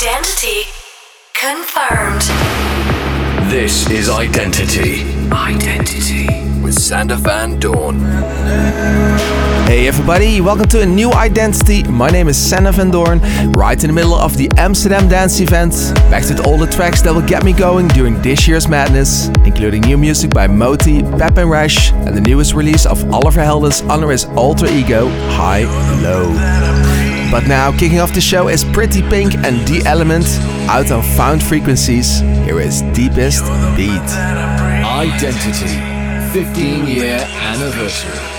Identity confirmed. This is Identity. Identity. With Sander Van Doorn. Hey everybody, welcome to a new Identity. My name is Sander Van Doorn, right in the middle of the Amsterdam Dance event. Back with all the tracks that will get me going during this year's madness, including new music by Moti, Pep and Rash, and the newest release of Oliver Heldens under his alter ego, High Low. But now, kicking off the show is Pretty Pink and The Element out on Found Frequencies. Here is Deepest Beat. Identity 15 year anniversary.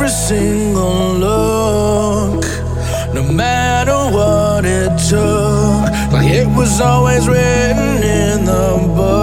Every single look. No matter what it took, like it was always written in the books.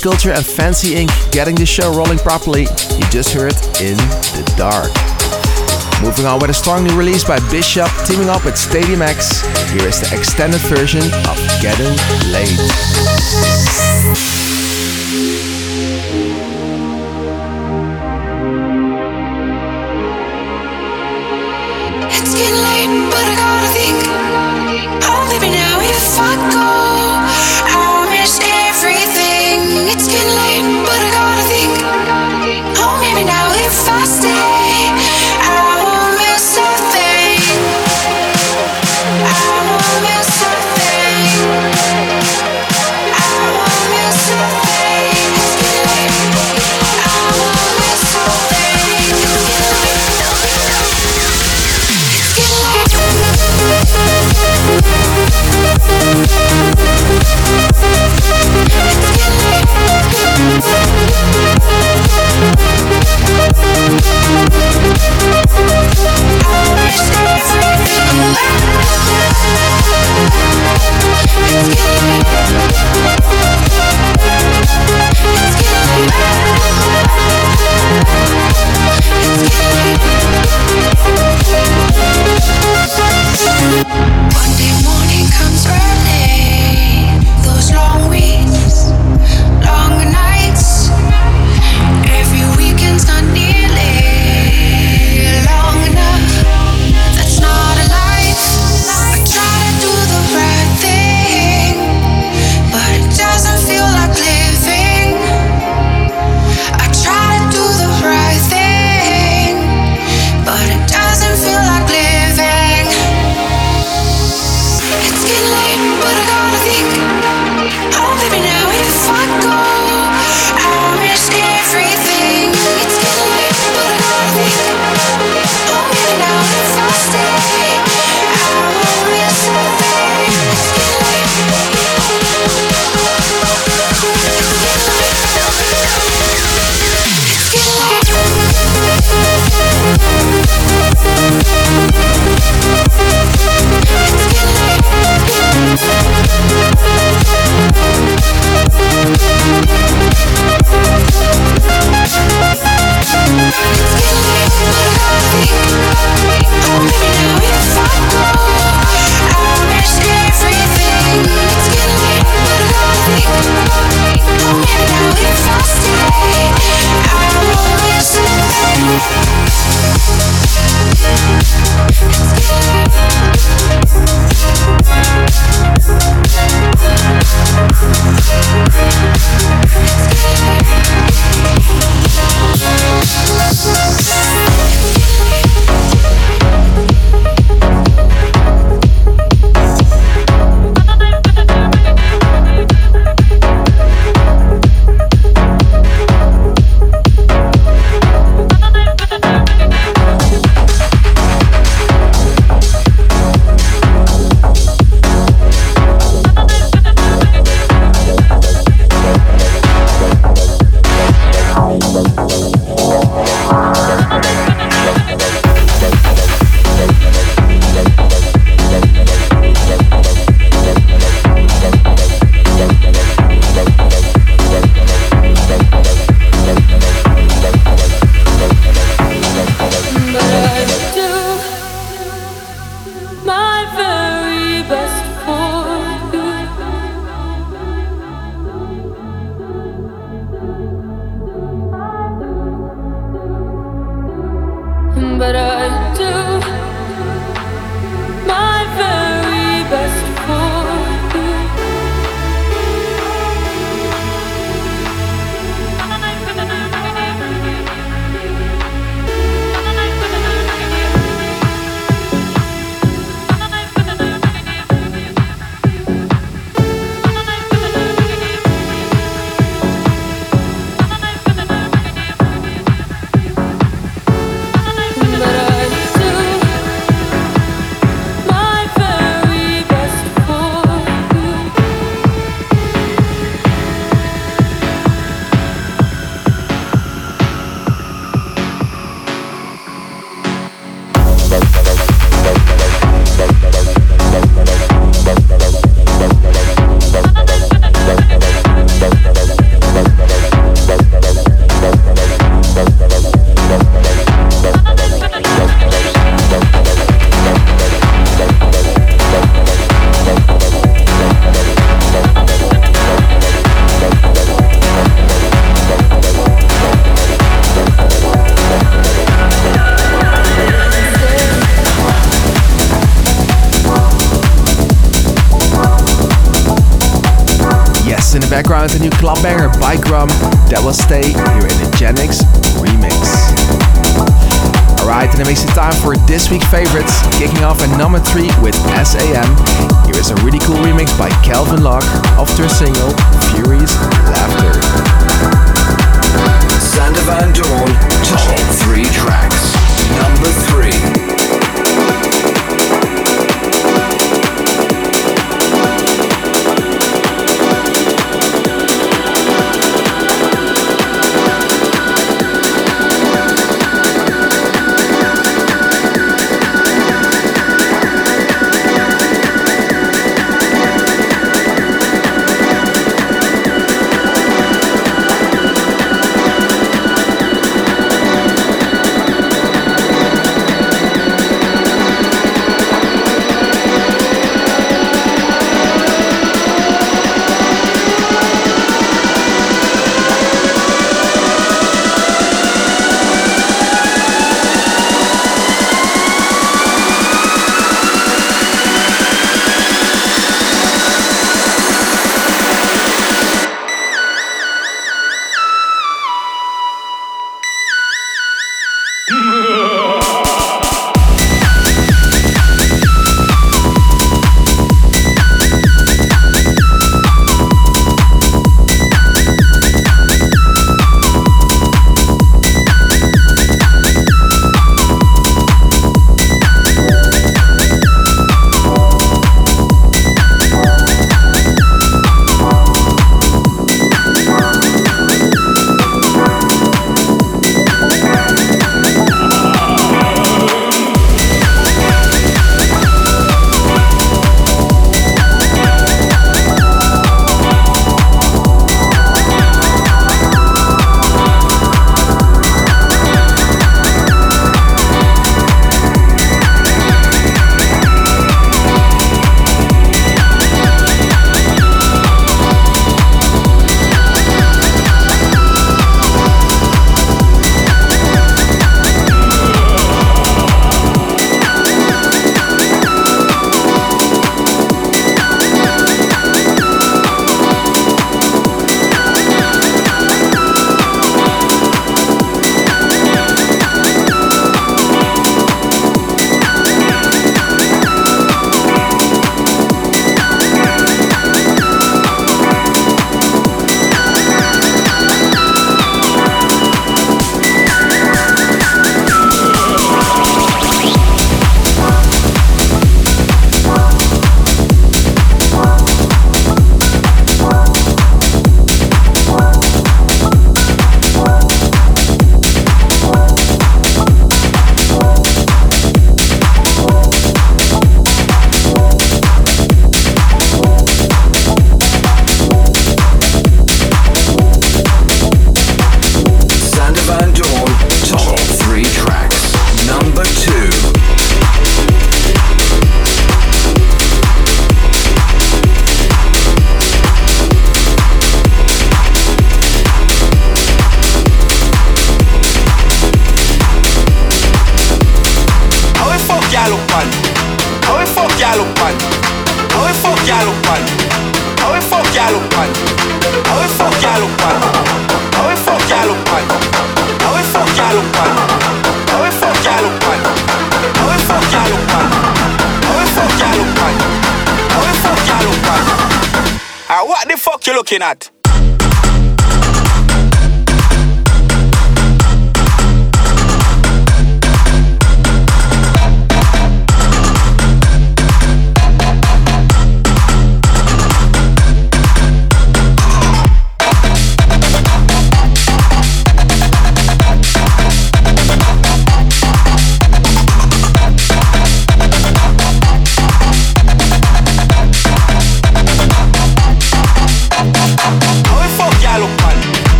Culture and Fancy Inc. getting the show rolling properly. You just heard In the Dark. Moving on with a strong new release by Bishop teaming up with Stadiumx. Here is the extended version of Getting Late.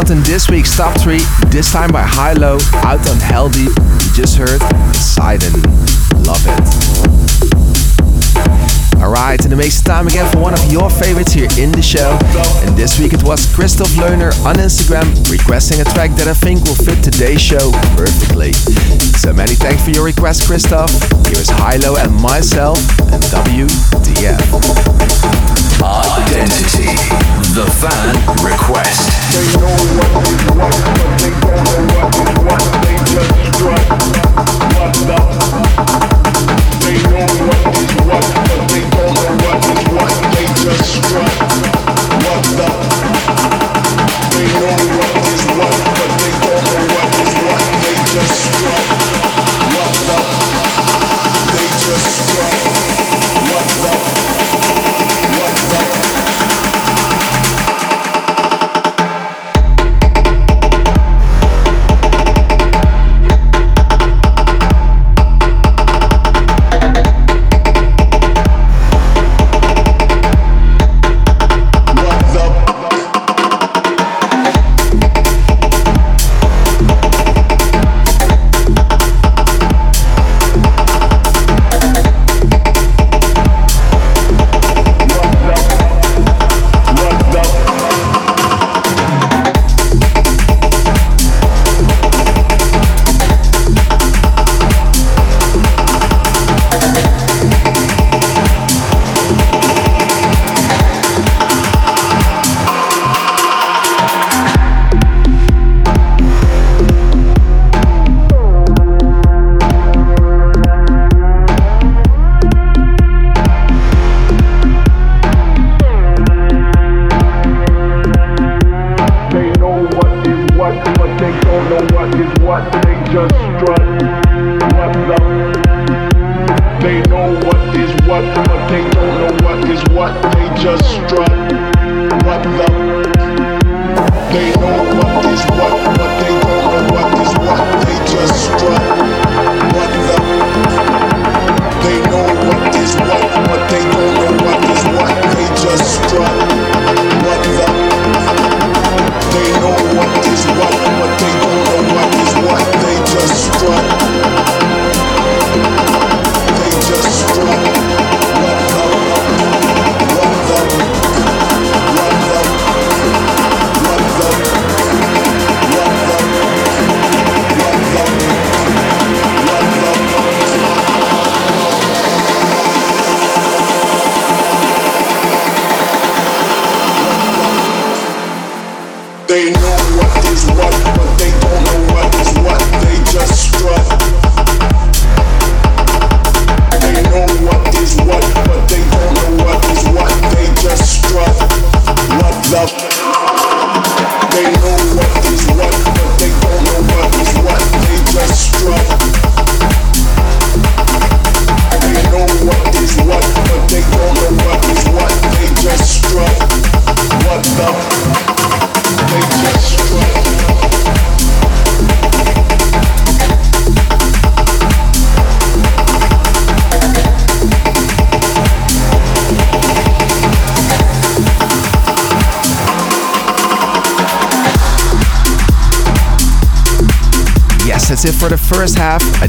spot in this week's top 3, this time by HI-LO, Out on Heldeep. You just heard Poseidon. Love it. Alright, and it makes time again for one of your favorites here in the show. And this week it was Christoph Leuner on Instagram requesting a track that I think will fit today's show perfectly. So many thanks for your request, Christoph. Here's HI-LO and myself and WTF. Identity. The fan request.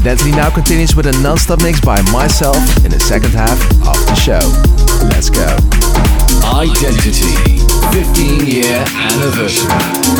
Identity now continues with a non-stop mix by myself in the second half of the show. Let's go. Identity 15 year anniversary.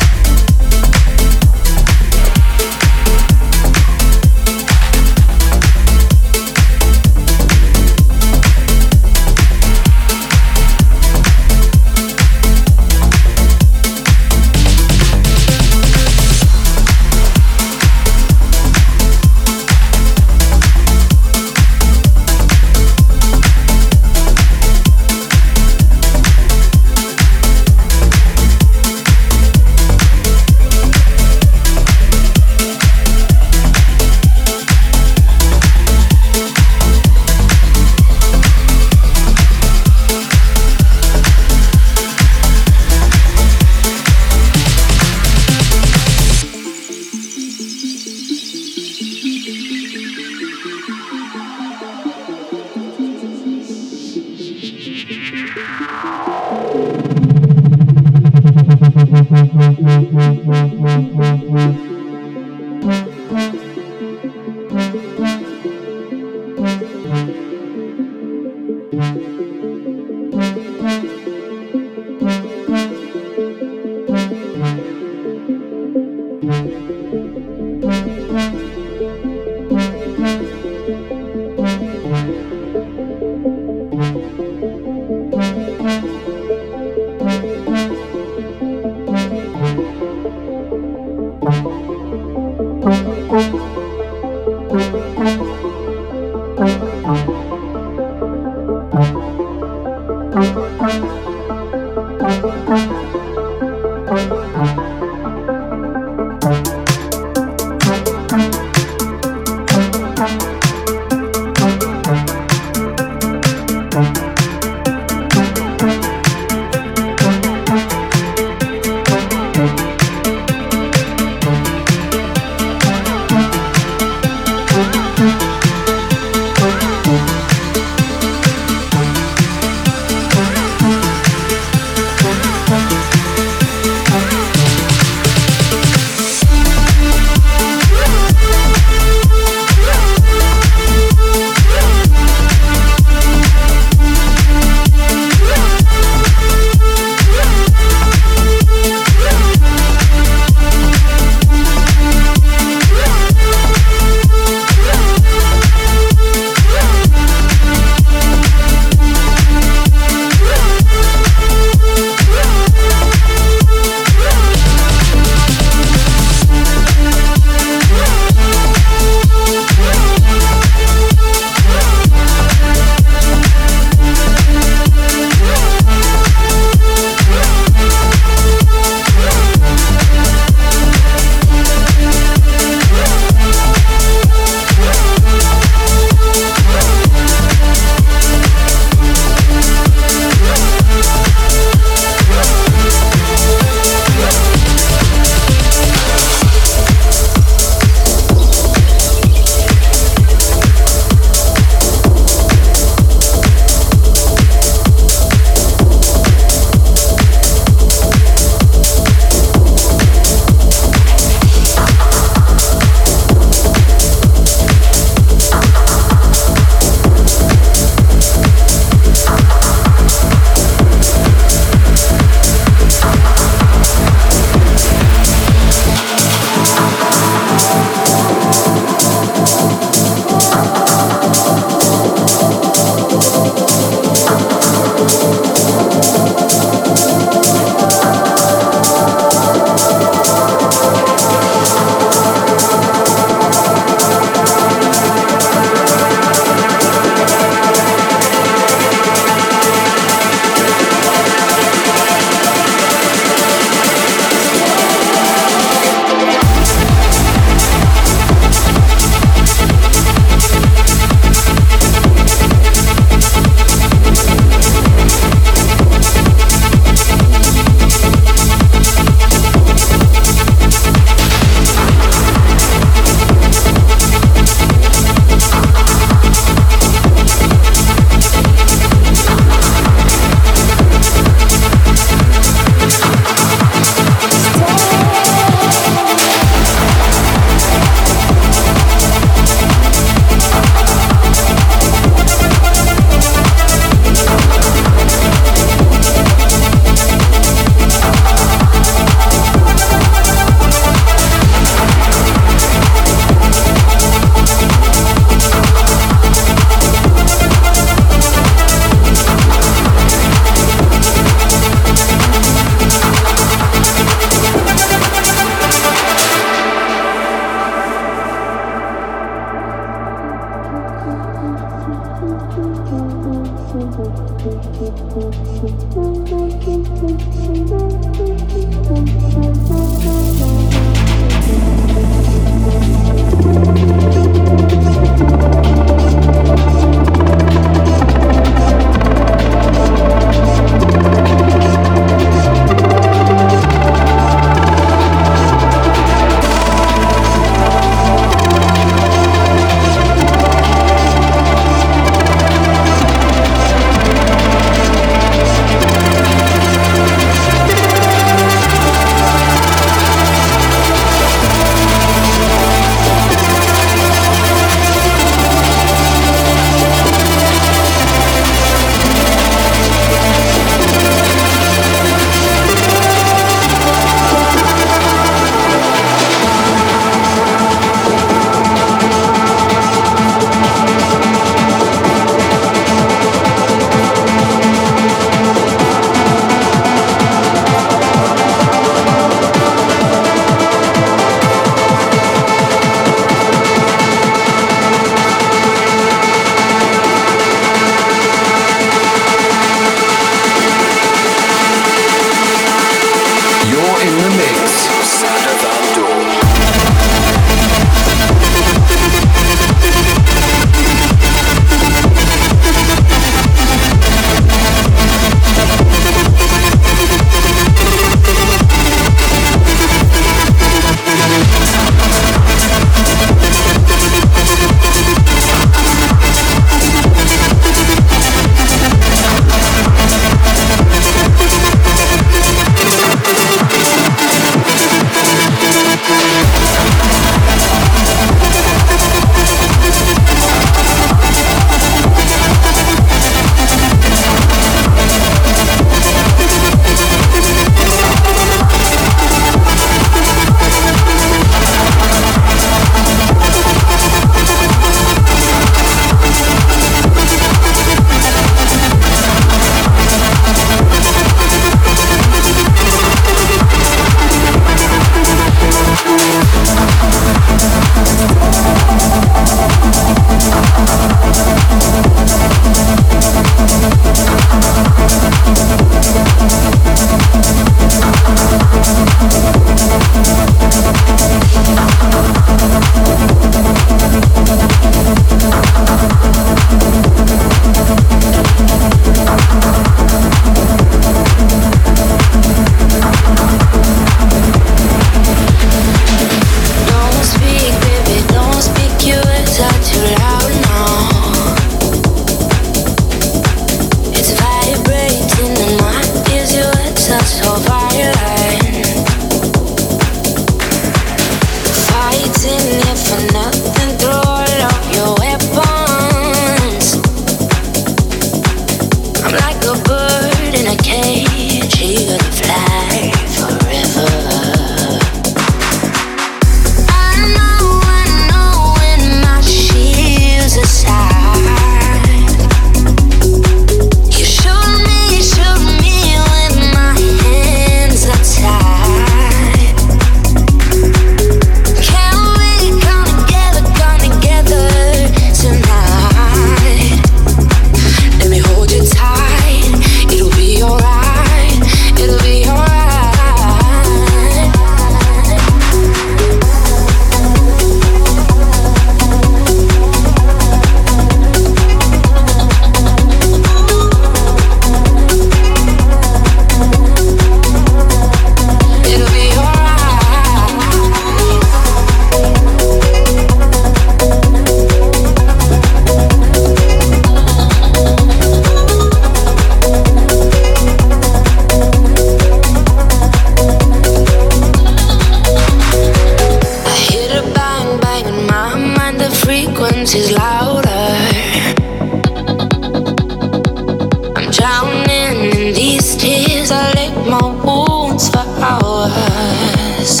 silence for hours.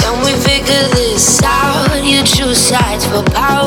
Can we figure this out? You choose sides for power.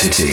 identity.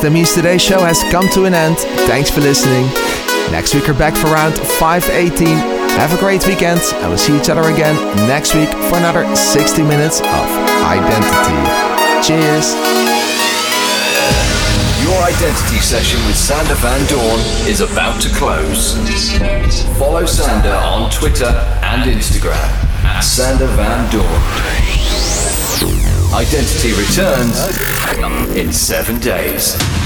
Flies, the Mies Today show has come to an end. Thanks for listening. Next week we're back for round 518. Have a great weekend and we'll see each other again next week for another 60 minutes of identity. Cheers. Your identity session with Sander Van Doorn is about to close. Follow Sander on Twitter and Instagram at Sander Van Doorn. Identity returns in seven days.